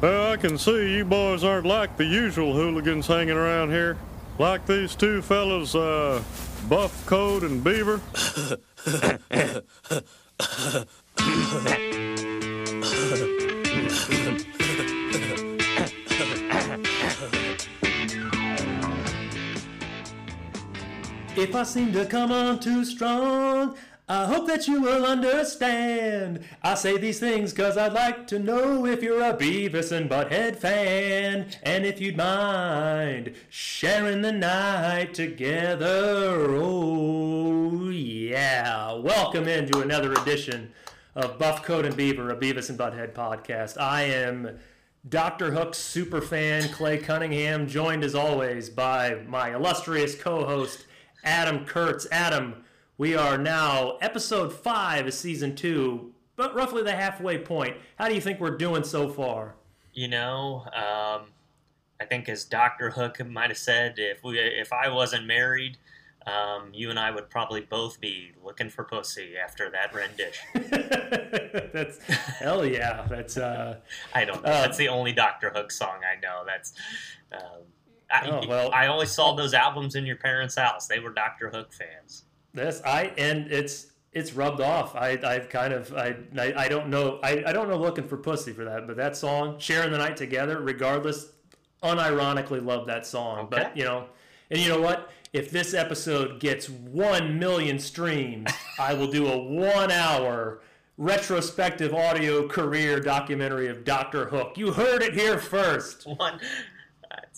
Well, I can see you boys aren't like the usual hooligans hanging around here. Like these two fellas, uh, Buff Coat and Beaver. If I seem to come on too strong, I hope that you will understand. I say these things cause I'd like to know if you're a Beavis and Butthead fan. And if you'd mind sharing the night together. Oh, yeah. Welcome into another edition of Buff Coat and Beaver, a Beavis and Butthead podcast. I am Dr. Hook's super fan, Clay Cunningham, joined as always by my illustrious co host, Adam Kurtz. Adam, we are now episode five of season two, but roughly the halfway point. How do you think we're doing so far? You know, um, I think as Doctor Hook might have said, if we if I wasn't married, um, you and I would probably both be looking for pussy after that rendition. that's hell yeah. That's uh, I don't know. Uh, that's the only Doctor Hook song I know. That's. Um, I, Oh, well- I always saw those albums in your parents' house. They were Doctor Hook fans. This I and it's it's rubbed off. I I've kind of I I, I don't know I, I don't know looking for pussy for that, but that song sharing the night together, regardless, unironically love that song. But you know, and you know what? If this episode gets one million streams, I will do a one hour retrospective audio career documentary of Doctor Hook. You heard it here first. One.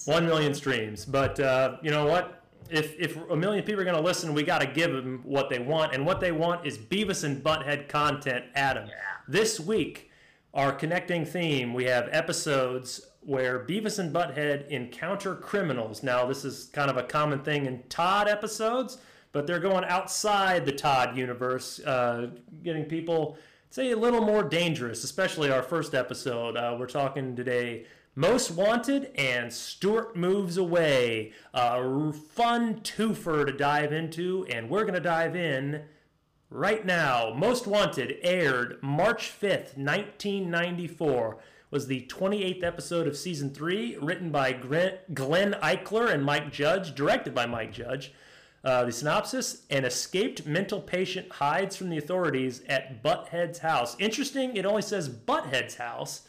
One million streams. But uh, you know what? If, if a million people are going to listen, we got to give them what they want. And what they want is Beavis and Butthead content, Adam. Yeah. This week, our connecting theme, we have episodes where Beavis and Butthead encounter criminals. Now, this is kind of a common thing in Todd episodes, but they're going outside the Todd universe, uh, getting people, say, a little more dangerous, especially our first episode. Uh, we're talking today most Wanted and Stewart Moves Away. A fun twofer to dive into, and we're going to dive in right now. Most Wanted aired March 5th, 1994. Was the 28th episode of season 3, written by Glenn Eichler and Mike Judge, directed by Mike Judge. Uh, the synopsis An escaped mental patient hides from the authorities at Butthead's house. Interesting, it only says Butthead's house,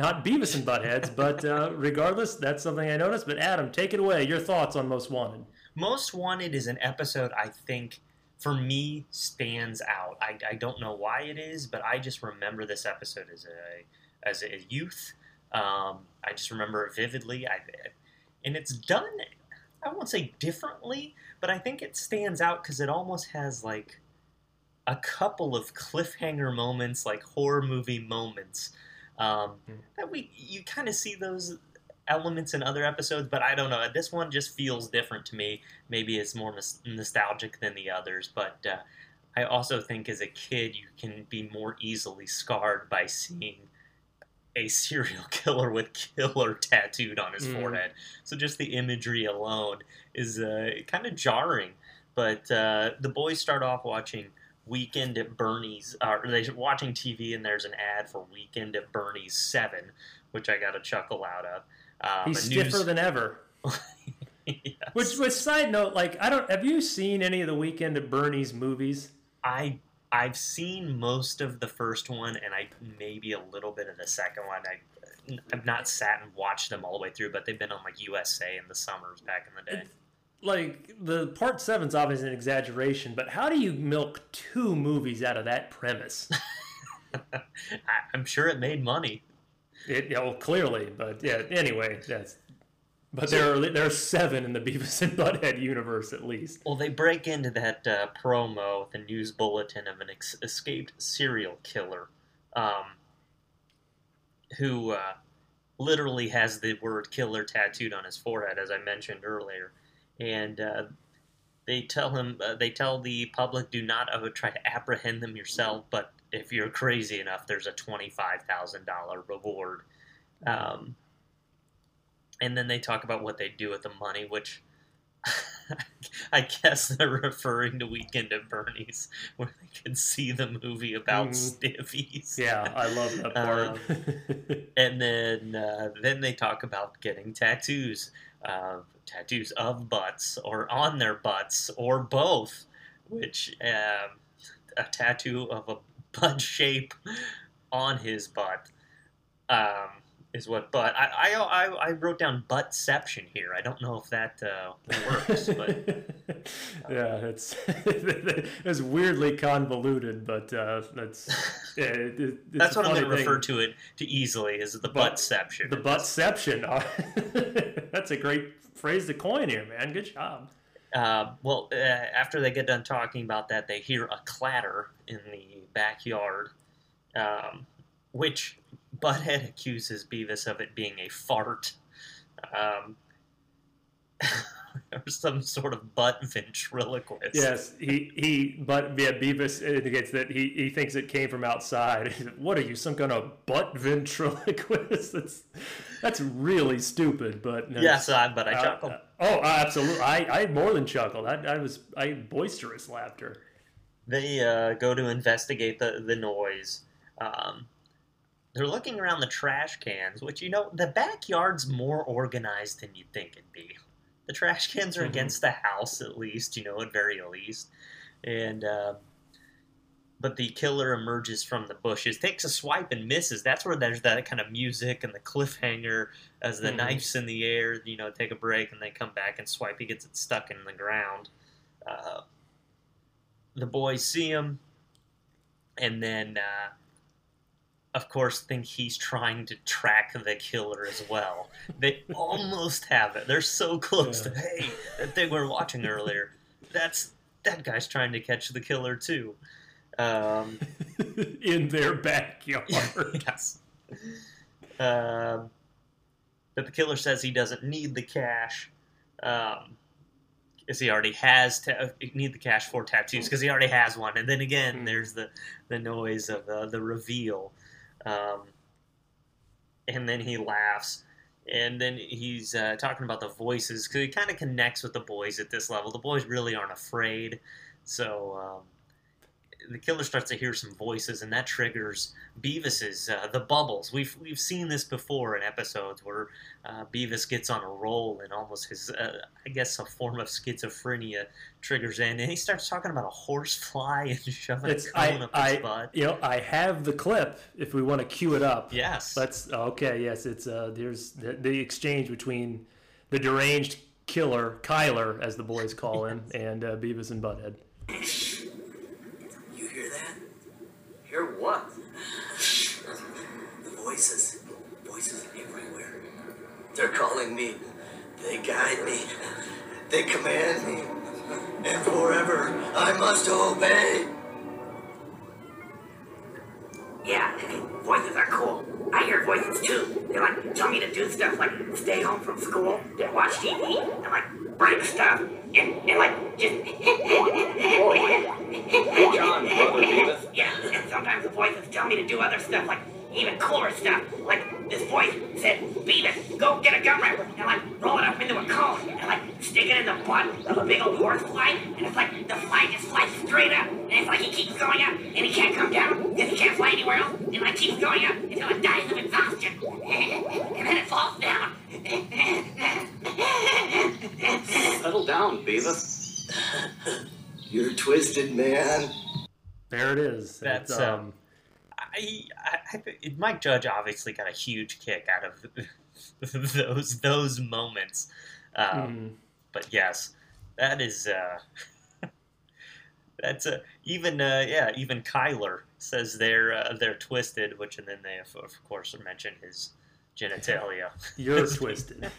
not Beavis and Butthead's, but uh, regardless, that's something I noticed. But Adam, take it away. Your thoughts on Most Wanted. Most Wanted is an episode I think for me stands out. I, I don't know why it is, but I just remember this episode as a as a youth. Um, I just remember it vividly. I, and it's done. I won't say differently, but I think it stands out because it almost has like a couple of cliffhanger moments, like horror movie moments. Um, Hmm. that we you kind of see those elements in other episodes, but I don't know. This one just feels different to me. Maybe it's more nos- nostalgic than the others, but uh, I also think as a kid you can be more easily scarred by seeing a serial killer with killer tattooed on his Mm. forehead. So just the imagery alone is uh, kind of jarring. But uh, the boys start off watching Weekend at Bernie's, uh, or they're watching TV, and there's an ad for Weekend at Bernie's Seven, which I got a chuckle out of. Um, He's stiffer news- than ever. Yes. Which, which side note, like I don't have you seen any of the Weekend at Bernie's movies? I I've seen most of the first one, and I maybe a little bit of the second one. I I've not sat and watched them all the way through, but they've been on like USA in the summers back in the day. Like the part seven's obviously an exaggeration, but how do you milk two movies out of that premise? I'm sure it made money. It, yeah, well, clearly, but yeah. Anyway, that's. But there are there are seven in the Beavis and Butthead universe at least. Well, they break into that uh, promo with a news bulletin of an ex- escaped serial killer, um, who uh, literally has the word "killer" tattooed on his forehead, as I mentioned earlier, and uh, they tell him uh, they tell the public do not uh, try to apprehend them yourself, but if you're crazy enough, there's a twenty-five thousand dollar reward. Um, and then they talk about what they do with the money, which I guess they're referring to Weekend at Bernie's, where they can see the movie about Mhm. stiffies. Yeah, I love that part. And then uh, then they talk about getting tattoos, uh, tattoos of butts or on their butts or both, which um, a tattoo of a butt shape on his butt um, is what but I, I I I wrote down buttception here. I don't know if that uh, works, but yeah, it's it's weirdly convoluted, but uh, that's yeah, it, that's what I'm going to refer to it to easily is the Butt- buttception. The buttception. that's a great phrase to coin here, man. Good job. Uh, well, uh, after they get done talking about that, they hear a clatter in the backyard, um, which Butthead accuses Beavis of it being a fart. Um, or some sort of butt ventriloquist. Yes, he he. But yeah, Beavis indicates that he, he thinks it came from outside. what are you, some kind of butt ventriloquist? That's that's really stupid. But no, Yes, I, but I Uh, chuckled. uh, oh, absolutely. I, I more than chuckled. I, I was I had boisterous laughter. They uh, go to investigate the, the noise. Um, they're looking around the trash cans, which, you know, the backyard's more organized than you'd think it'd be. The trash cans are Mhm. against the house, at least, you know, at very least. And, uh, but the killer emerges from the bushes, takes a swipe and misses. That's where there's that kind of music and the cliffhanger as the Mhm. knife's in the air, you know, take a break and they come back and swipe. He gets it stuck in the ground. Uh, the boys see him, and then, uh, of course, think he's trying to track the killer as well. They almost have it. They're so close Yeah. to hey, that thing we were watching earlier. That's that guy's trying to catch the killer too. Um, in their backyard. yes. Um, but the killer says he doesn't need the cash. Um, because he already has ta- need the cash for tattoos because he already has one. And then again, Hmm. there's the the noise of uh, the reveal, um, and then he laughs. And then he's uh, talking about the voices because he kind of connects with the boys at this level. The boys really aren't afraid, so um, the killer starts to hear some voices, and that triggers Beavis's uh, the bubbles. We've we've seen this before in episodes where uh, Beavis gets on a roll, and almost his uh, I guess a form of schizophrenia triggers in, and he starts talking about a horse fly and shoving It's a cone I up his I butt. you know I have the clip if we want to cue it up. Yes, Let's okay. Yes, it's uh there's the, the exchange between the deranged killer Kyler, as the boys call him, and uh, Beavis and Butthead. You hear that? Hear what? The voices. Voices everywhere. They're calling me. They guide me. They command me. And forever I must obey. Yeah, voices are cool. I hear voices too. They like tell me to do stuff like stay home from school, and watch TV, and like break stuff, and, and like just. Good John, brother Beavis. Yeah, and sometimes the voices tell me to do other stuff, like even cooler stuff. Like this voice said, Beavis, go get a gum wrapper and like roll it up into a cone and like stick it in the butt of a big old horse fly, and it's like the fly just flies straight up, and it's like he keeps going up, and he can't come down because he can't fly anywhere else, and like keeps going up until it dies of exhaustion, and then it falls down. Settle down, Beavis. You're twisted, man. There it is. That's, It's, um, I, I, I Mike Judge obviously got a huge kick out of those those moments. Um, mm, But yes, that is uh, that's uh, even uh, yeah even Kyler says they're uh, they're twisted, which and then they of, of course mention his genitalia. you're twisted.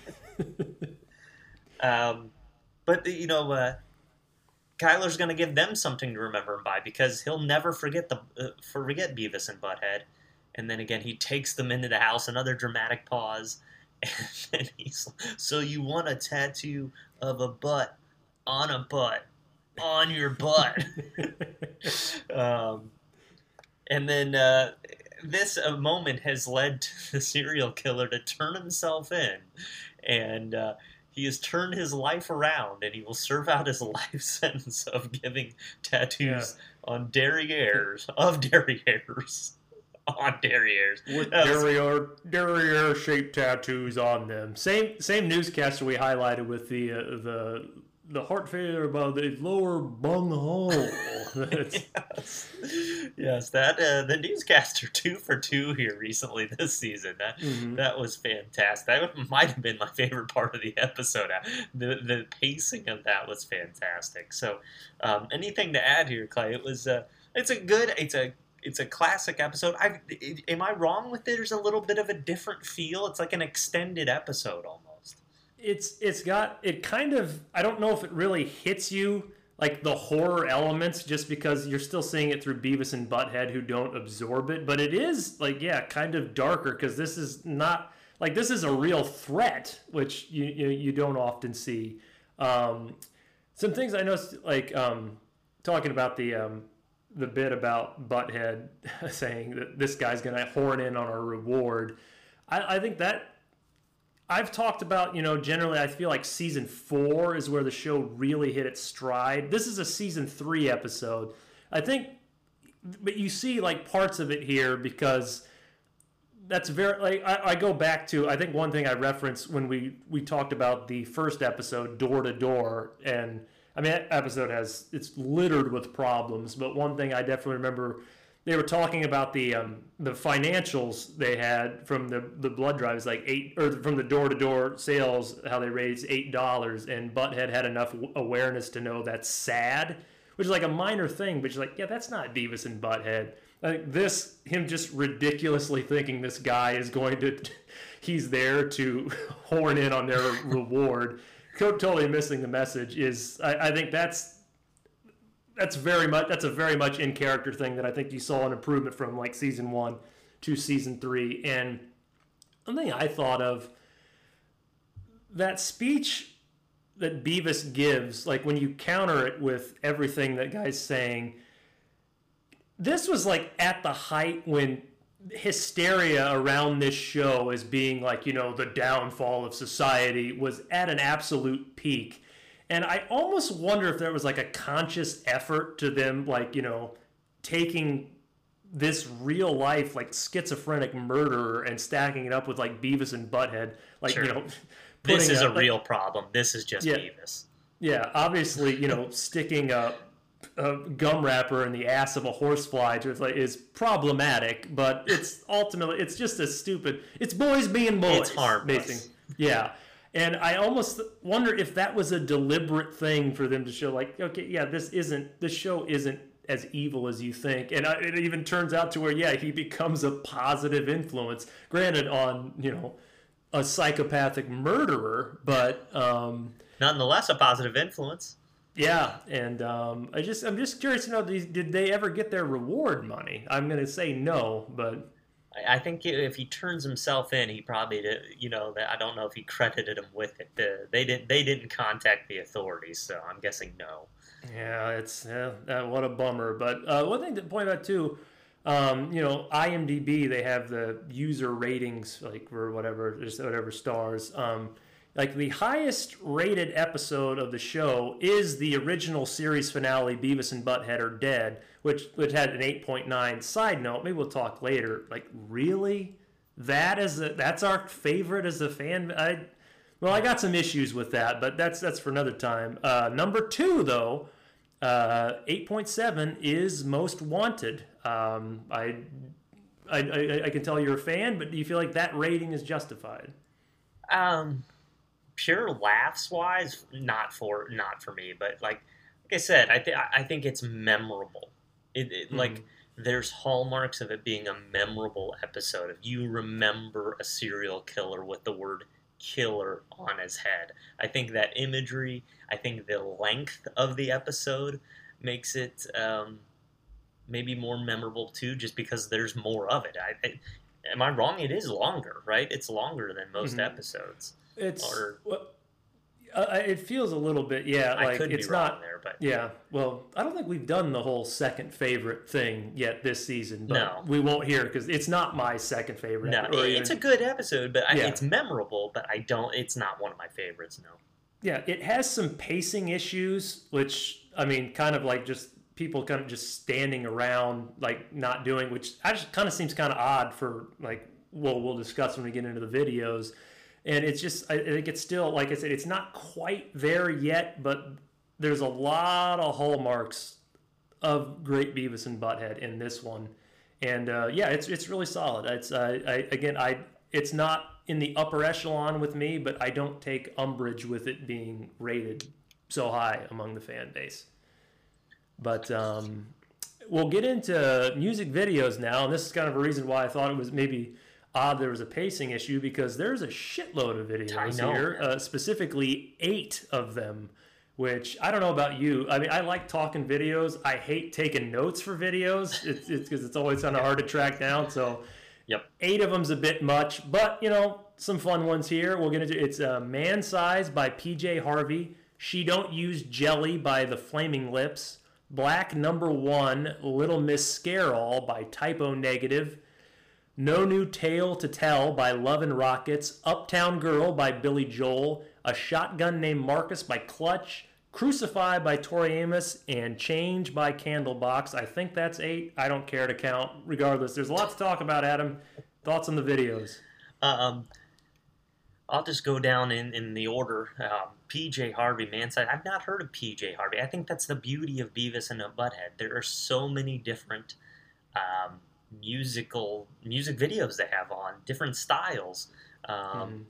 Um, but you know, uh, Kyler's going to give them something to remember him by because he'll never forget the uh, forget Beavis and Butthead. And then again, he takes them into the house. Another dramatic pause, and then he's so you want a tattoo of a butt on a butt on your butt. um, and then uh, this uh, moment has led to the serial killer to turn himself in, and uh, he has turned his life around, and he will serve out his life sentence of giving tattoos on derrieres of derrieres on derrieres. with derriere derriere shaped tattoos on them. Same same newscaster we highlighted with the uh, the the heart failure about the lower bunghole. It's- yes, yes, that uh, the newscaster two for two here recently this season. That Mhm. that was fantastic. That might have been my favorite part of the episode. The the pacing of that was fantastic. So, um, anything to add here, Clay? It was uh, it's a good it's a it's a classic episode. I am I wrong with it? There's a little bit of a different feel. It's like an extended episode almost. It's it's got it kind of I don't know if it really hits you like the horror elements just because you're still seeing it through Beavis and Butthead who don't absorb it, but it is like yeah, kind of darker because this is not like this is a real threat which you you, you don't often see. Um, some things I noticed like um, talking about the um, the bit about Butthead saying that this guy's gonna horn in on our reward. I, I think that I've talked about, you know, generally I feel like season four is where the show really hit its stride. This is a season three episode. I think, but you see like parts of it here because that's very, like, I, I go back to, I think one thing I referenced when we, we talked about the first episode, Door to Door, and I mean, that episode has, it's littered with problems, but one thing I definitely remember they were talking about the um, the financials they had from the the blood drives, like eight or from the door to door sales, how they raised eight dollars, and Butthead had enough awareness to know that's sad, which is like a minor thing, but she's like, yeah, that's not Beavis and Butthead. Think this him just ridiculously thinking this guy is going to, he's there to horn in on their reward, totally missing the message. Is I, I think that's that's very much that's a very much in character thing that I think you saw an improvement from like season one to season three. And one thing I thought of that speech that Beavis gives, like when you counter it with everything that guy's saying, this was like at the height when hysteria around this show as being like, you know, the downfall of society was at an absolute peak. And I almost wonder if there was like a conscious effort to them, like, you know, taking this real life, like schizophrenic murderer and stacking it up with like Beavis and Butthead. Like, Sure. you know, This is a like- real problem. This is just Yeah. Beavis. yeah, obviously, you know, sticking a, a gum wrapper in the ass of a horsefly to like is problematic, but it's ultimately it's just a stupid. It's boys being boys. It's harmless. basically. Yeah, and I almost wonder if that was a deliberate thing for them to show, like, okay, yeah, this isn't this show isn't as evil as you think, and I, it even turns out to where yeah, he becomes a positive influence. Granted, on you know a psychopathic murderer, but. um Nonetheless, a positive influence. yeah, and um, I just I'm just curious to know did did they ever get their reward money? I'm gonna say no, but I think if he turns himself in, he probably did. You know, I don't know if he credited him with it. The, they didn't. They didn't contact the authorities, so I'm guessing no. yeah, it's yeah, uh, what a bummer. But uh, one thing to point out too, um, you know, IMDb they have the user ratings like for whatever just whatever stars. Um, like the highest rated episode of the show is the original series finale, Beavis and Butthead Are Dead, which which had an 8.9. Side note, maybe we'll talk later. Like really, that is a, that's our favorite as a fan. I well, I got some issues with that, but that's that's for another time. Uh, number two, though, uh, 8.7 is Most Wanted. Um, I, I, I I can tell you're a fan, but do you feel like that rating is justified? Um, pure laughs wise, not for not for me. But like like I said, I think I think it's memorable. It, it like there's hallmarks of it being a memorable episode. If you remember a serial killer with the word killer on his head, I think that imagery. I think the length of the episode makes it um, maybe more memorable too, just because there's more of it. I, I am I wrong? It is longer, right? It's longer than most Mhm. episodes. It's Or- well, Uh, it feels a little bit, yeah, I like could it's not. there, but Yeah, well, I don't think we've done the whole second favorite thing yet this season, but No. we won't hear because it's not my second favorite. no, it's a good episode, but I, Yeah. it's memorable. But I don't. It's not one of my favorites. No. Yeah, it has some pacing issues, which I mean, kind of like just people kind of just standing around, like not doing, which actually kind of seems kind of odd for like. Well, we'll discuss when we get into the videos, and it's just I think it's still like I said, it's not quite there yet, but there's a lot of hallmarks of Great Beavis and Butthead in this one, and uh, yeah, it's it's really solid. It's uh, I, again, I it's not in the upper echelon with me, but I don't take umbrage with it being rated so high among the fan base. But um, we'll get into music videos now, and this is kind of a reason why I thought it was maybe odd there was a pacing issue because there's a shitload of videos here, uh, specifically eight of them. Which I don't know about you. I mean, I like talking videos. I hate taking notes for videos. It's it's because it's always kind of hard to track down. So Yep. eight of them's a bit much, but you know, some fun ones here. We'll get into it's uh, Man Size by PJ Harvey. She Don't Use Jelly by The Flaming Lips. Black Number One, Little Miss Scare-All by Type O Negative. No New Tale to Tell by Love and Rockets. Uptown Girl by Billy Joel. A Shotgun Named Marcus by Clutch. Crucify by Tori Amos. And Change by Candlebox. I think that's eight. I don't care to count. Regardless, there's a lot to talk about, Adam. Thoughts on the videos? Um, I'll just go down in, in the order. Um, PJ Harvey, Man Size. I've not heard of PJ Harvey. I think that's the beauty of Beavis and Butthead. There are so many different um, musical music videos they have on different styles um,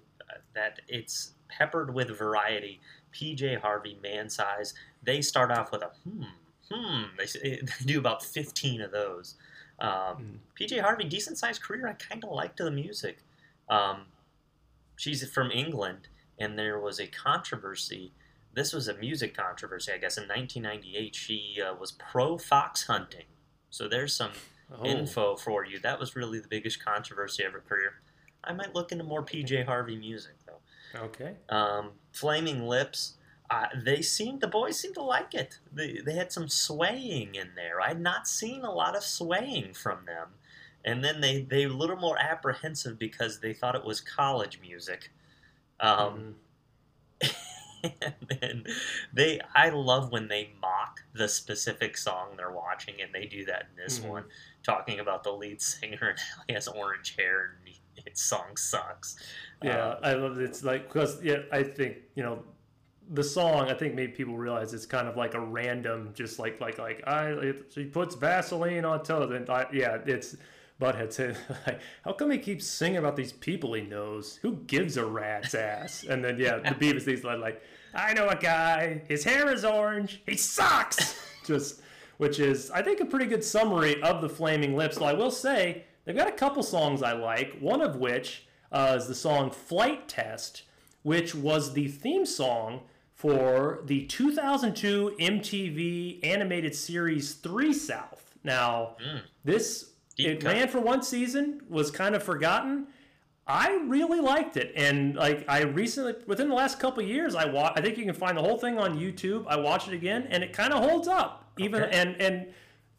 that it's peppered with variety. PJ Harvey, Man Size. They start off with a hmm, hmm. They, they do about fifteen of those. Um, PJ Harvey, decent sized career. I kind of liked the music. Um, she's from England, and there was a controversy. This was a music controversy, I guess. In 1998, she uh, was pro fox hunting. So there's some Oh, info for you. That was really the biggest controversy of her career. I might look into more PJ Harvey music, though. okay. Um, Flaming Lips, uh, they seemed the boys seemed to like it. They, they had some swaying in there. I'd not seen a lot of swaying from them, and then they they were a little more apprehensive because they thought it was college music. Um, and then they, I love when they mock the specific song they're watching, and they do that in this Mhm. one, talking about the lead singer and how he has orange hair and he, his song sucks. Yeah, Um, I love it. It's like because yeah, I think you know the song. I think made people realize it's kind of like a random, just like like like I. It, she puts Vaseline on television. I, yeah, it's Butthead said, like, "How come he keeps singing about these people he knows? Who gives a rat's ass?" And then yeah, the Beavis these like, like, "I know a guy. His hair is orange. He sucks." just which is I think a pretty good summary of the Flaming Lips. Though I will say they've got a couple songs I like. One of which uh, is the song "Flight Test," which was the theme song for the 2002 MTV animated series Three South. Now, this Deep it cut. ran for one season, was kind of forgotten. I really liked it, and like I recently, within the last couple years, I wa- I think you can find the whole thing on YouTube. I watched it again, and it kind of holds up. Even Okay. and and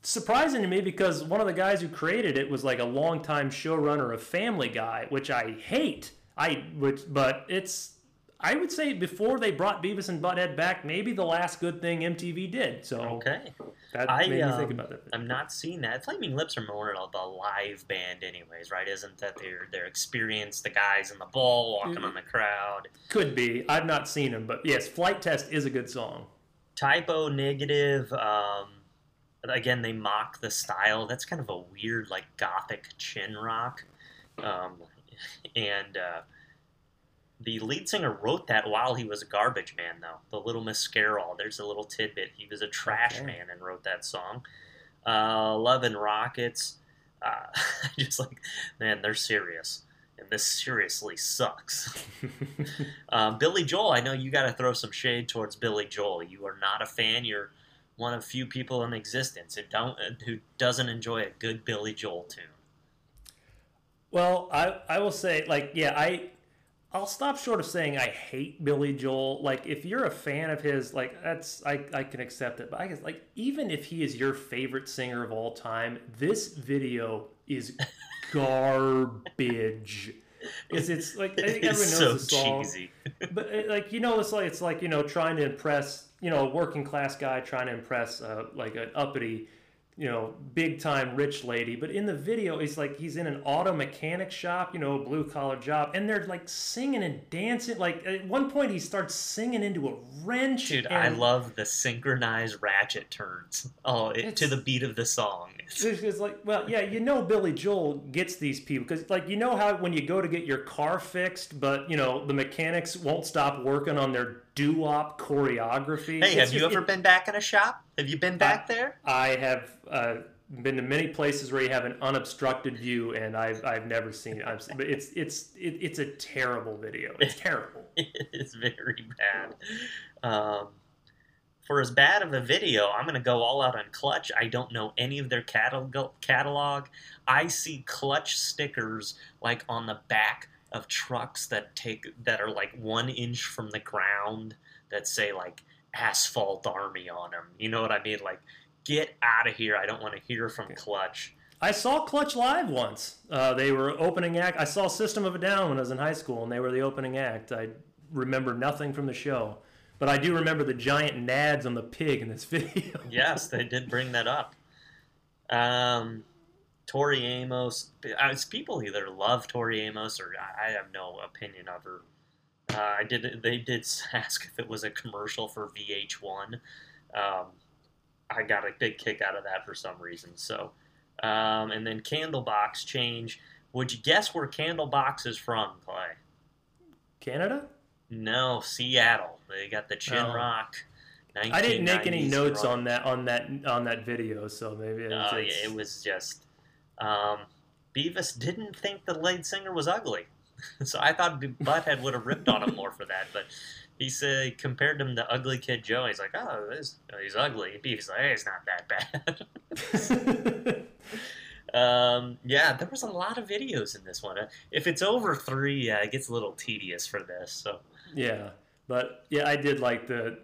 surprising to me because one of the guys who created it was like a longtime showrunner of Family Guy, which I hate. I which but it's I would say before they brought Beavis and Butthead back, maybe the last good thing MTV did. So Okay. that I, made me think um, about that. I'm not seeing that. Flaming Lips are more of the live band, anyways, right? Isn't that they're they're experienced, the guys in the ball walking Mm-hmm. on the crowd. Could be. I've not seen them, but yes, Flight Test is a good song. Type O negative. Um, again, they mock the style. That's kind of a weird, like gothic chin rock. Um, and uh, the lead singer wrote that while he was a garbage man, though. The Little Miss Scare-All. There's a little tidbit. He was a trash Okay. man and wrote that song. Uh, Love and Rockets. Uh, just like, man, they're serious. And this seriously sucks. Um, Billy Joel, I know you got to throw some shade towards Billy Joel. You are not a fan. You're one of few people in existence who don't who doesn't enjoy a good Billy Joel tune. Well, I I will say like yeah, I I'll stop short of saying I hate Billy Joel. Like, if you're a fan of his, like that's I, I can accept it. But I guess like even if he is your favorite singer of all time, this video is garbage. It's it's like I think everyone so knows the song, cheesy. but it, like you know, it's like it's like you know trying to impress you know a working class guy trying to impress uh, like an uppity you know, big time rich lady. But in the video, he's like he's in an auto mechanic shop, you know, a blue collar job, and they're like singing and dancing. Like at one point, he starts singing into a wrench. Dude, and I love the synchronized ratchet turns. Oh, it, to the beat of the song. It's, it's like, well, yeah, you know, Billy Joel gets these people because, like, you know how when you go to get your car fixed, but you know the mechanics won't stop working on their doo-wop choreography. Hey, have you ever it- been back in a shop? Have you been back there? I have uh, been to many places where you have an unobstructed view, and I've I've never seen it. I'm, but it's it's it, it's a terrible video. It's terrible. it's very bad. Um, for as bad of a video, I'm going to go all out on Clutch. I don't know any of their catalog. catalog. I see Clutch stickers like on the back of trucks that take that are like one inch from the ground that say like Asphalt Army on them. You know what I mean? Like, get out of here. I don't want to hear from Clutch. I saw Clutch live once. Uh, they were opening act. I saw System of a Down when I was in high school, and they were the opening act. I remember nothing from the show, but I do remember the giant nads on the pig in this video. yes, they did bring that up. Um, Tori Amos. uh, It's people either love Tori Amos or I have no opinion of her. Uh, I did. They did ask if it was a commercial for VH1. Um, I got a big kick out of that for some reason. So, um, and then Candlebox change. Would you guess where Candlebox is from, Clay? Canada? No, Seattle. They got the Chin Oh. Rock. I didn't make any notes rock. on that on that on that video, so maybe it's, Oh, yeah, it was just. Um, Beavis didn't think the lead singer was ugly, so I thought Butthead would have ripped on him more for that. But he said compared him to Ugly Kid Joe. He's like, oh, this, he's ugly. Beavis like, hey, it's not that bad. um, yeah, there was a lot of videos in this one. Uh, If it's over three, yeah, it gets a little tedious for this. So Yeah, but yeah, I did like the.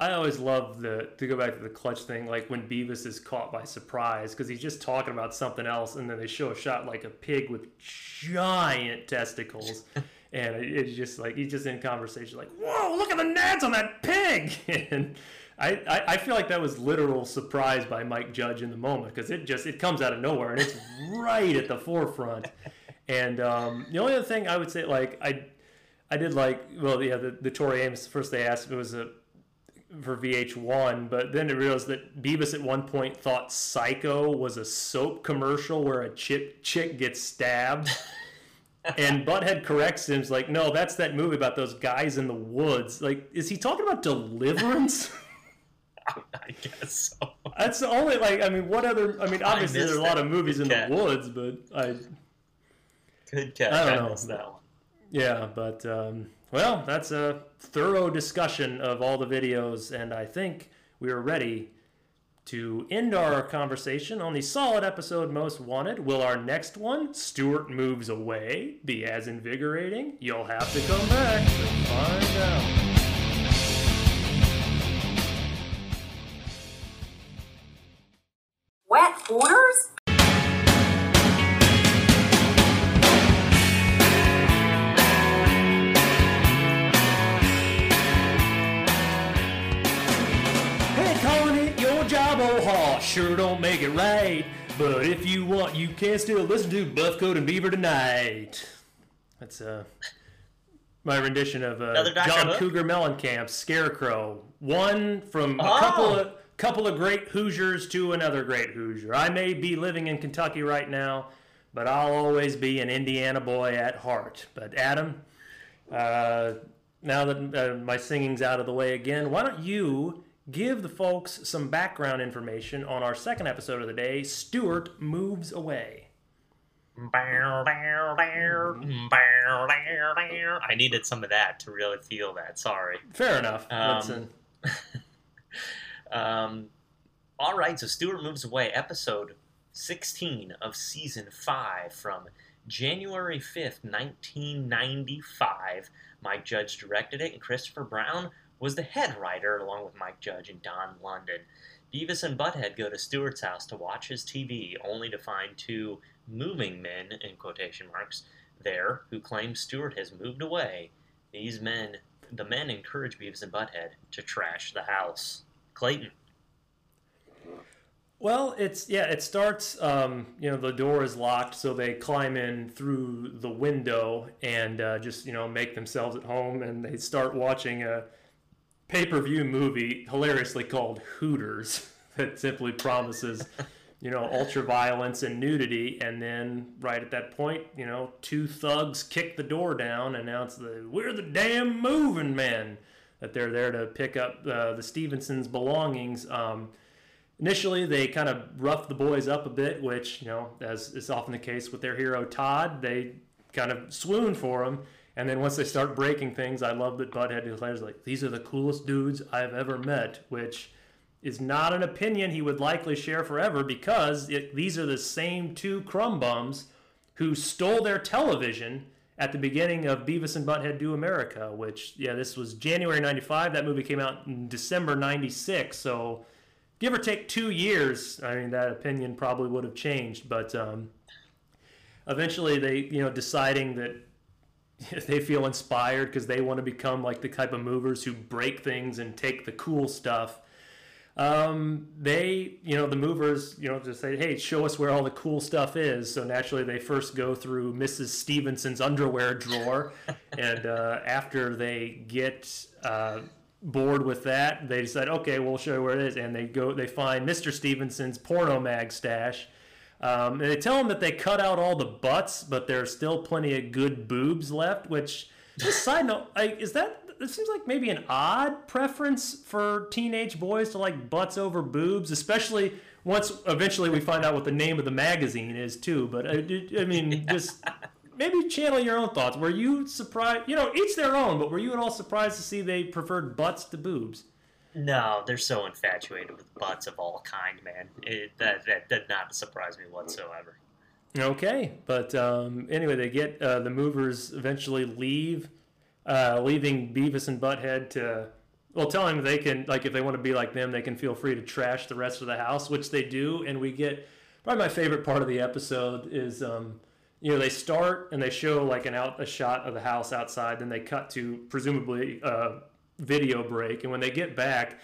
I always love the to go back to the clutch thing, like when Beavis is caught by surprise because he's just talking about something else, and then they show a shot like a pig with giant testicles, and it's just like he's just in conversation, like, "Whoa, look at the nads on that pig!" and I, I, I feel like that was literal surprise by Mike Judge in the moment because it just it comes out of nowhere and it's right at the forefront. And um, the only other thing I would say, like I, I did like well, yeah, the the Tori Amos first they asked it was a for VH1, but then I realized that Beavis at one point thought Psycho was a soap commercial where a chip chick gets stabbed. and Butthead corrects him, like, no, that's that movie about those guys in the woods. Like, is he talking about Deliverance? I guess so. That's the only like I mean, what other? I mean, I obviously there's a lot of movies in Good the woods, but I Good catch. I don't I know. that one. yeah, but um, well, that's a thorough discussion of all the videos, and I think we are ready to end our conversation on the solid episode most wanted. Will our next one, Stewart moves away, be as invigorating? You'll have to come back to find out. Wet Hooters? Sure don't make it right. But if you want, you can still listen to Buff Coat and Beaver tonight. That's uh, my rendition of uh, John Hook? Cougar Mellencamp's Scarecrow. One from a Oh. couple of couple of great Hoosiers to another great Hoosier. I may be living in Kentucky right now, but I'll always be an Indiana boy at heart. But Adam, uh, now that uh, my singing's out of the way again, why don't you give the folks some background information on our second episode of the day? Stewart moves away. I needed some of that to really feel that. Sorry. Fair enough. Um, uh, Um, all right, so Stewart moves away. Episode 16 of season 5 from January 5th, 1995. Mike Judge directed it, and Kristofor Brown was the head writer, along with Mike Judge and Don London. Beavis and Butthead go to Stewart's house to watch his TV, only to find two moving men, in quotation marks, there who claim Stewart has moved away. These men, the men encourage Beavis and Butthead to trash the house. Clayton. Well, it's yeah. It starts. Um, you know, the door is locked, so they climb in through the window and uh, just you know make themselves at home, and they start watching a pay-per-view movie, hilariously called Hooters, that simply promises, you know, ultra violence and nudity, and then right at that point, you know, two thugs kick the door down, and announce the we're the damn moving men, that they're there to pick up uh, the Stevensons' belongings. Um, initially they kind of rough the boys up a bit which you know as is often the case with their hero todd they kind of swoon for him and then once they start breaking things i love that butthead declares like these are the coolest dudes i've ever met which is not an opinion he would likely share forever because it, these are the same two crumb bums who stole their television at the beginning of Beavis and Butthead Do America, which, yeah, this was January 95. That movie came out in December 96. So give or take two years, I mean, that opinion probably would have changed. But um, eventually, they, you know, deciding that they feel inspired because they want to become like the type of movers who break things and take the cool stuff. Um, they, you know, the movers, you know, just say, hey, show us where all the cool stuff is. So naturally, they first go through Mrs. Stevenson's underwear drawer. and uh, after they get. Uh, bored with that, they decide, okay, we'll show you where it is, and they go, they find Mr. Stevenson's porno mag stash. Um, and they tell him that they cut out all the butts, but there's still plenty of good boobs left. Which, just side note, like, is that? It seems like maybe an odd preference for teenage boys to like butts over boobs, especially once eventually we find out what the name of the magazine is too. But I, I mean, just maybe channel your own thoughts. Were you surprised? You know, each their own. But were you at all surprised to see they preferred butts to boobs? No, they're so infatuated with butts of all kind, man. It, that, that did not surprise me whatsoever. Okay, but um, anyway, they get uh, the movers eventually leave, uh, leaving Beavis and Butthead to well, telling them they can like if they want to be like them, they can feel free to trash the rest of the house, which they do, and we get probably my favorite part of the episode is um, you know they start and they show like an out a shot of the house outside, then they cut to presumably a video break, and when they get back.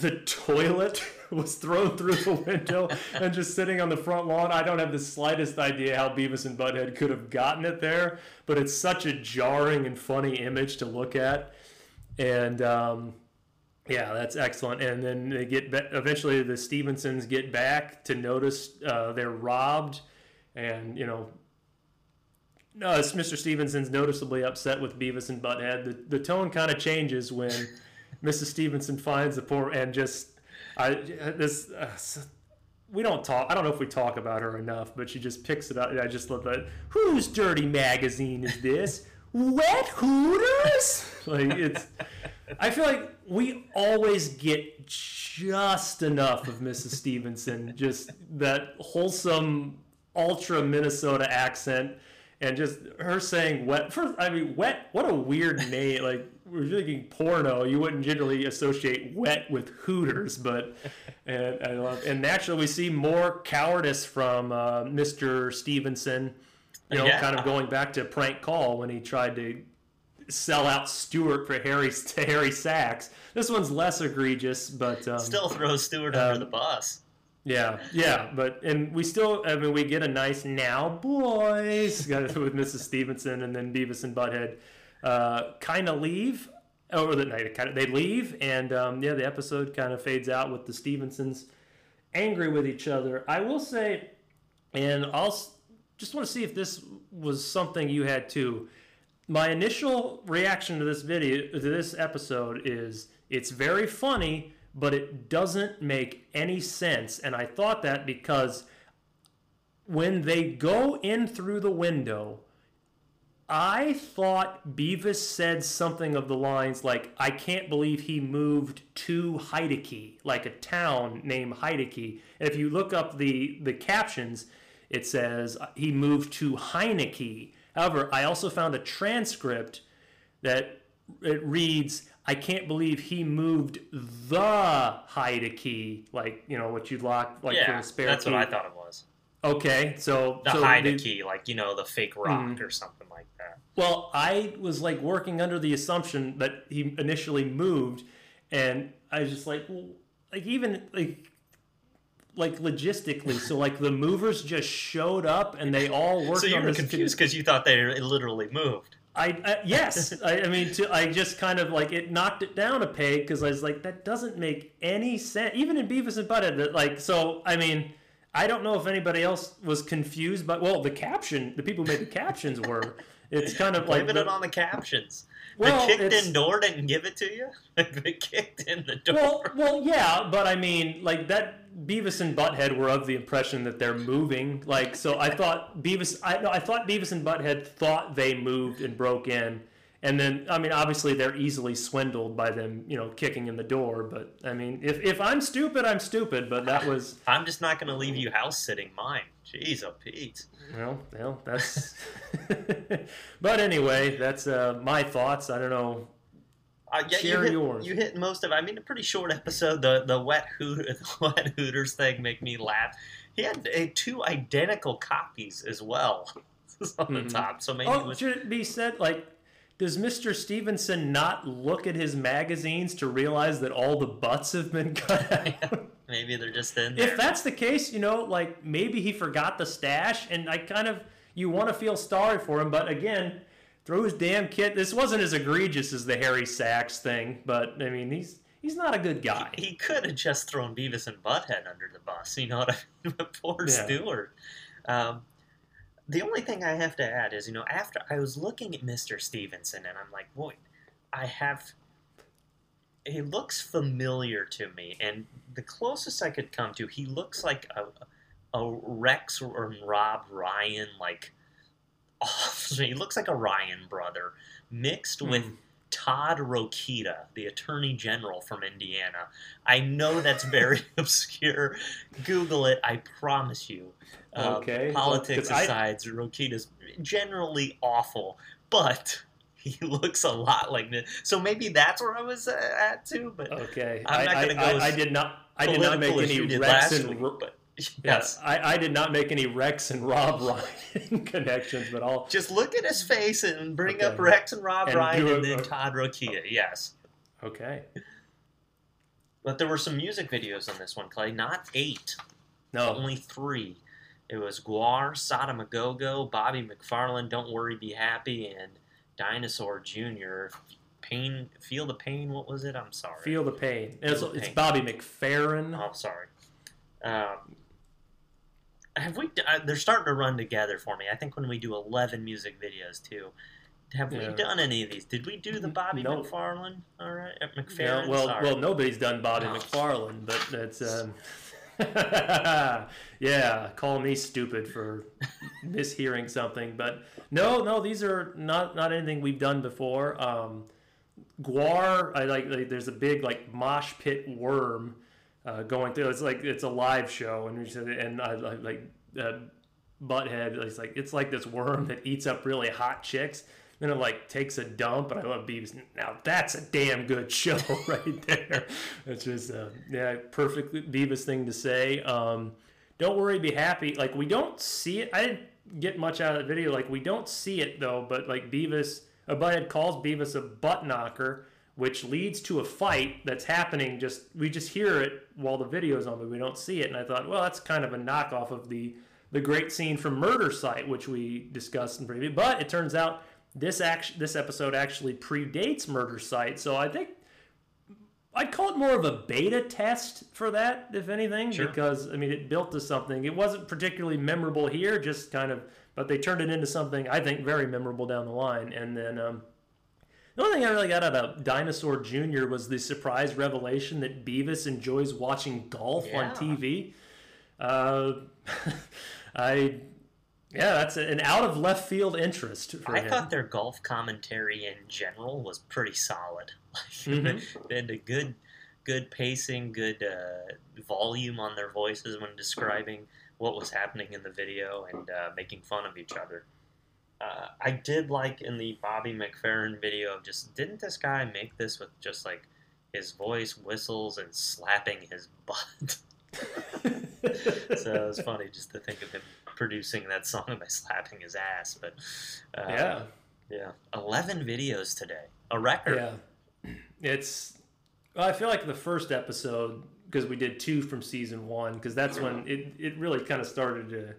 The toilet was thrown through the window and just sitting on the front lawn. I don't have the slightest idea how Beavis and Butthead could have gotten it there, but it's such a jarring and funny image to look at. And um, yeah, that's excellent. And then they get ba- eventually the Stevensons get back to notice uh, they're robbed, and you know, no, it's Mr. Stevenson's noticeably upset with Beavis and Butthead. The the tone kind of changes when Mrs. Stevenson finds the poor and just I this. Uh, we don't talk. I don't know if we talk about her enough, but she just picks it up. I just love that. Whose dirty magazine is this? Wet Hooters? like it's. I feel like we always get just enough of Mrs. Stevenson, just that wholesome, ultra Minnesota accent, and just her saying "wet." First, I mean, "wet." What a weird name! Like we're thinking porno, you wouldn't generally associate "wet" with Hooters, but and I love. And naturally, we see more cowardice from uh, Mr. Stevenson. You know, Yeah. kind of going back to prank call when he tried to sell out Stewart for Harry to Harry Sachs. This one's less egregious, but um, Still throws Stewart um, under the bus. Yeah, yeah. But and we still, I mean, we get a nice now, boys, with Mrs. Stevenson, and then Beavis and Butthead uh, kind of leave. over the night, kind of they leave, and um, yeah, the episode kind of fades out with the Stevensons angry with each other. I will say, and I'll just want to see if this was something you had too. My initial reaction to this video, to this episode, is it's very funny, but it doesn't make any sense. And I thought that because when they go in through the window, I thought Beavis said something of the lines like, I can't believe he moved to Heideke, like a town named Heideke. And if you look up the, the captions, it says uh, he moved to Heineke. However, I also found a transcript that it reads, I can't believe he moved the Heineke, like, you know, what you'd lock, like, for yeah, the spare that's key. what I thought it was. Okay, so. The so hide the- key, like you know, the fake rock Mhm. or something like that. Well, I was like working under the assumption that he initially moved, and I was just like, well, like even like, like logistically, so like the movers just showed up and they all worked So you on were this. confused because you thought they literally moved. I, I yes, I, I mean, to, I just kind of like it knocked it down a peg because I was like, that doesn't make any sense. Even in Beavis and Butthead, that, like, so I mean, I don't know if anybody else was confused, but well, the caption, the people who made the captions were. It's kind of like the- it on the captions. Well, the kicked in door didn't give it to you. they kicked in the door. well, well, yeah, but I mean, like that Beavis and Butthead were of the impression that they're moving. Like, so I thought Beavis, I no, I thought Beavis and Butthead thought they moved and broke in, and then I mean, obviously they're easily swindled by them, you know, kicking in the door. But I mean, if if I'm stupid, I'm stupid. But that was, I'm just not going to leave you house sitting mine. Jeez, oh Pete. well, well, that's. but anyway, that's uh, my thoughts. I don't know. Uh, yeah, you hit, yours. You hit most of. it. I mean, a pretty short episode. The the wet hoot the wet hooters thing make me laugh. He had uh, two identical copies as well on the Mhm. top. So maybe it Oh, was, should it be said like? Does Mr. Stevenson not look at his magazines to realize that all the butts have been cut out? maybe they're just in there. if that's the case, you know, like maybe he forgot the stash, and I kind of you want to feel sorry for him, but again, throw his damn kit. This wasn't as egregious as the Harry Sachs thing, but I mean, he's he's not a good guy. he could have just thrown Beavis and Butthead under the bus. You know what I mean? But Poor Yeah. Stewart. Um, the only thing I have to add is, you know, after I was looking at Mr. Stevenson and I'm like, boy, I have. He looks familiar to me, and the closest I could come to, he looks like a, a Rex or Rob Ryan, like. he looks like a Ryan brother mixed with Hmm. Todd Rokita, the Attorney General from Indiana. I know that's very obscure. Google it. I promise you. Um, Okay, Politics well, aside, Rokita's generally awful, but he looks a lot like this. So maybe that's where I was uh, at too. But Okay, I'm not I, gonna go I, I did not. I did not make any Rex last and week, but Yes, yes. I, I did not make any Rex and Rob Ryan connections, but I'll. Just look at his face and bring Okay. up Rex and Rob And Ryan do and then Todd Rokita. Yes. Okay. But there were some music videos on this one, Clay. Not eight. No. only three. It was GWAR, Sodom a Go Go, Bobby McFarland, Don't Worry, Be Happy, and Dinosaur Jr. Pain, Feel the Pain. What was it? I'm sorry. Feel the pain. It's, Feel the it's pain. Bobby McFerrin. Oh, sorry. Um, have we? Uh, they're starting to run together for me. I think when we do 11 music videos too. Have Yeah. we done any of these? Did we do the Bobby No. McFarland? All right, uh, Yeah, McFarland. well, sorry. well, nobody's done Bobby No. McFarland, but that's um, yeah. Call me stupid for mishearing something, but no, no, these are not not anything we've done before. Um, GWAR, I like, like. There's a big like mosh pit worm uh, going through. It's like it's a live show, and we said, and I like uh, Butthead. It's like it's like this worm that eats up really hot chicks. Then it like takes a dump, and I love Beavis. Now that's a damn good show right there. It's just uh, yeah, perfectly Beavis thing to say. Um, don't worry, be happy. Like we don't see it. I didn't get much out of the video. Like we don't see it though, but like Beavis, a butthead calls Beavis a butt knocker, which leads to a fight that's happening. Just we just hear it while the video's on, but we don't see it. And I thought, well, that's kind of a knockoff of the the great scene from Murder Site, which we discussed in preview. But it turns out this act this episode actually predates Murder Site, so I think I'd call it more of a beta test for that, if anything, Sure. because I mean it built to something. It wasn't particularly memorable here, just kind of, but they turned it into something I think very memorable down the line. And then um, the only thing I really got out of Dinosaur Jr. was the surprise revelation that Beavis enjoys watching golf Yeah. on TV. Uh, I, yeah, that's an out of left field interest for I him. thought their golf commentary in general was pretty solid. Mhm. they had a good, good pacing, good uh, volume on their voices when describing what was happening in the video and uh, making fun of each other. Uh, I did like in the Bobby McFerrin video of just didn't this guy make this with just like his voice, whistles, and slapping his butt. so it was funny just to think of him producing that song by slapping his ass. But uh, yeah, yeah, eleven videos today, a record. yeah. It's. Well, I feel like the first episode because we did two from season one because that's when it it really kind of started to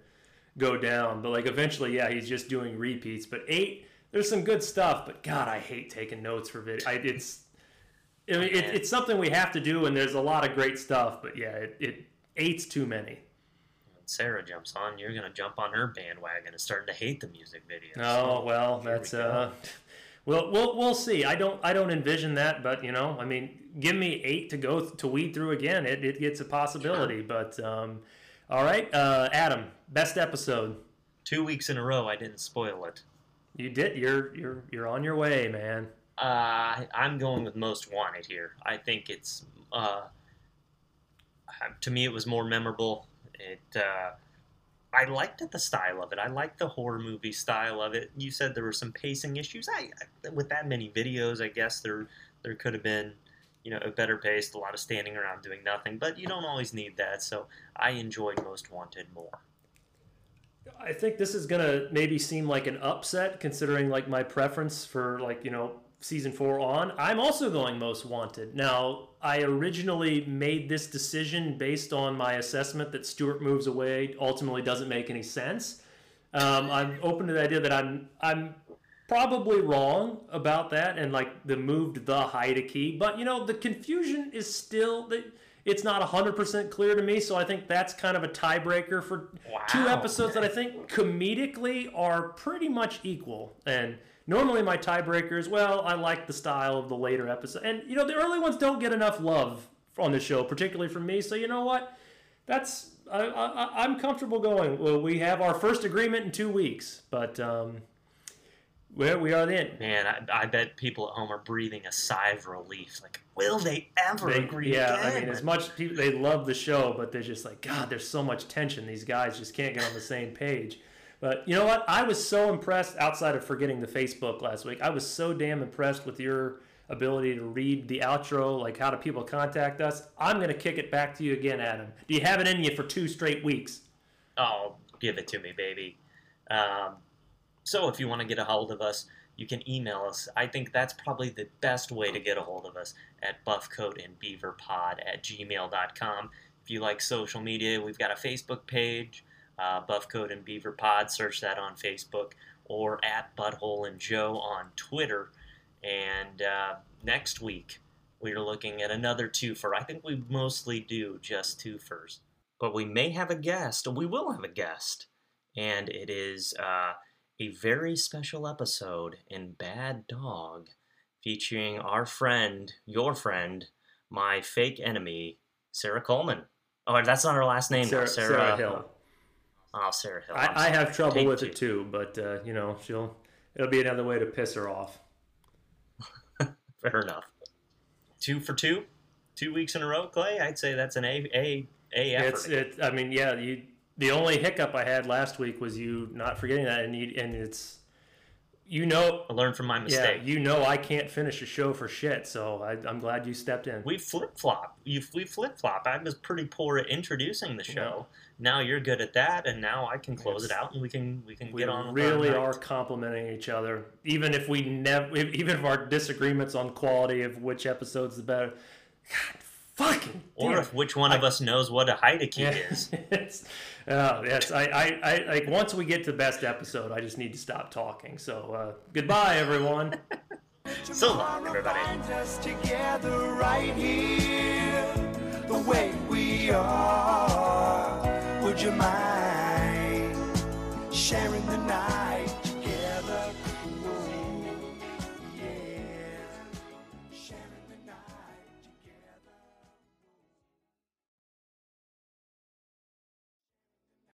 go down. But like eventually, yeah, he's just doing repeats. But eight, there's some good stuff. But God, I hate taking notes for video. I, it's. I mean, it, it's something we have to do, and there's a lot of great stuff. But yeah, it, it eight's too many. When Sarah jumps on, you're gonna jump on her bandwagon and start to hate the music videos. Oh well, Here we that's go. uh, we'll we'll we'll see. I don't I don't envision that, but you know, I mean, give me eight to go to weed through again. It it gets a possibility, but um, all right, uh, Adam, best episode. Two weeks in a row, I didn't spoil it. You did. You're you're you're on your way, man. Uh, I'm going with most wanted here. I think it's uh, to me it was more memorable. It uh, I liked it, the style of it. I liked the horror movie style of it. You said there were some pacing issues. I, I with that many videos, I guess there there could have been you know a better pace, a lot of standing around doing nothing. But you don't always need that. So I enjoyed Most Wanted more. I think this is gonna maybe seem like an upset considering like my preference for like you know season four on. I'm also going most wanted. Now I originally made this decision based on my assessment that Stewart moves away ultimately doesn't make any sense. Um, I'm open to the idea that I'm I'm probably wrong about that and like the moved the hide-a-key, but you know the confusion is still that it's not 100% clear to me, so I think that's kind of a tiebreaker for two episodes that I think comedically are pretty much equal. And normally my tiebreaker is, well, I like the style of the later episode. And, you know, the early ones don't get enough love on the show, particularly from me. So, you know what? That's, I, I, I'm comfortable going. Well, we have our first agreement in two weeks, but um, where we are then. Man, I, I bet people at home are breathing a sigh of relief. Like, will they ever They- agree yeah, again? I mean, as much people they love the show, but they're just like, God, there's so much tension. These guys just can't get on the same page. But you know what? I was so impressed. Outside of forgetting the Facebook last week, I was so damn impressed with your ability to read the outro. Like, how do people contact us? I'm gonna kick it back to you again, Adam. Do you have it in you for two straight weeks? Oh, give it to me, baby. Um, so if you want to get a hold of us, you can email us. I think that's probably the best way to get a hold of us at buffcoatandbeaverpod at gmail.com. If you like social media, we've got a Facebook page, uh, Buffcoat and Beaver Pod. Search that on Facebook or at Butthole and Joe on Twitter. And uh, next week, we're looking at another twofer. I think we mostly do just twofers. But we may have a guest, we will have a guest. And it is uh, a very special episode in Bad Dog featuring our friend, your friend, my fake enemy, Sarah Coleman. Oh, that's not her last name. now. Sarah, Sarah Hill. Oh, Sarah Hill. I, I have trouble Take with two. it too, but uh, you know, she'll. It'll be another way to piss her off. Fair enough. Two for two, two weeks in a row, Clay. I'd say that's an A A A It's effort. it. I mean, yeah. You. The only hiccup I had last week was you not forgetting that, and you, and it's, you know, I learned from my mistake. yeah, you know, I can't finish a show for shit. So I, I'm glad you stepped in. We flip flop. You we flip flop. I was pretty poor at introducing the show. Now you're good at that, and now I can close it out, and we can we can we get on. with really are complimenting each other, even if we never, even if our disagreements on quality of which episode's the better. God, fucking. Or damn. if which one of us knows what a hide-a-key Yeah, is. it's, uh, yes, I, I, I, like once we get to the best episode, I just need to stop talking. So, uh, goodbye, everyone. So long, everybody. Finds us together right here, the way we are. Would you mind sharing the night?